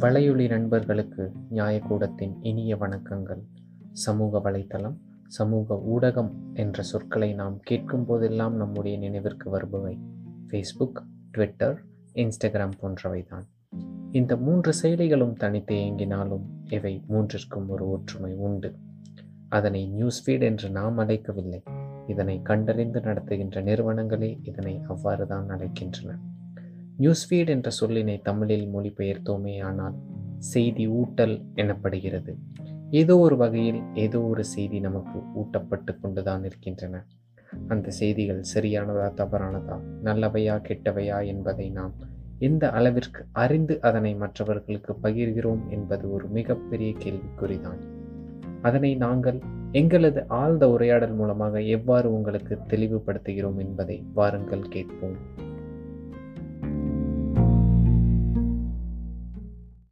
வலையொலி நண்பர்களுக்கு நியாயக்கூடத்தின் இனிய வணக்கங்கள். சமூக வலைத்தளம் சமூக ஊடகம் என்ற சொற்களை நாம் கேட்கும் போதெல்லாம் நம்முடைய நினைவிற்கு வருபவை. ஃபேஸ்புக் ட்விட்டர் இன்ஸ்டாகிராம் போன்றவைதான். இந்த மூன்று செயலிகளும் தனித்து இயங்கினாலும் இவை மூன்றிற்கும் ஒரு ஒற்றுமை உண்டு. அதனை நியூஸ் ஃபீட் என்று நாம் அழைக்கவில்லை. இதனை கண்டறிந்து நடத்துகின்ற நிறுவனங்களே இதனை அவ்வாறு தான் அழைக்கின்றன. நியூஸ்ஃபீட் என்ற சொல்லினை தமிழில் மொழிபெயர்த்தோமே ஆனால் செய்தி ஊட்டல் எனப்படுகிறது. ஏதோ ஒரு வகையில் ஏதோ ஒரு செய்தி நமக்கு ஊட்டப்பட்டு கொண்டுதான் இருக்கின்றன. அந்த செய்திகள் சரியானதா தவறானதா நல்லவையா கெட்டவையா என்பதை நாம் எந்த அளவிற்கு அறிந்து அதனை மற்றவர்களுக்கு பகிர்கிறோம் என்பது ஒரு மிகப்பெரிய கேள்விக்குறிதான். அதனை நாங்கள் எங்களது ஆழ்ந்த உரையாடல் மூலமாக எவ்வாறு உங்களுக்கு தெளிவுபடுத்துகிறோம் என்பதை வாருங்கள் கேட்போம்.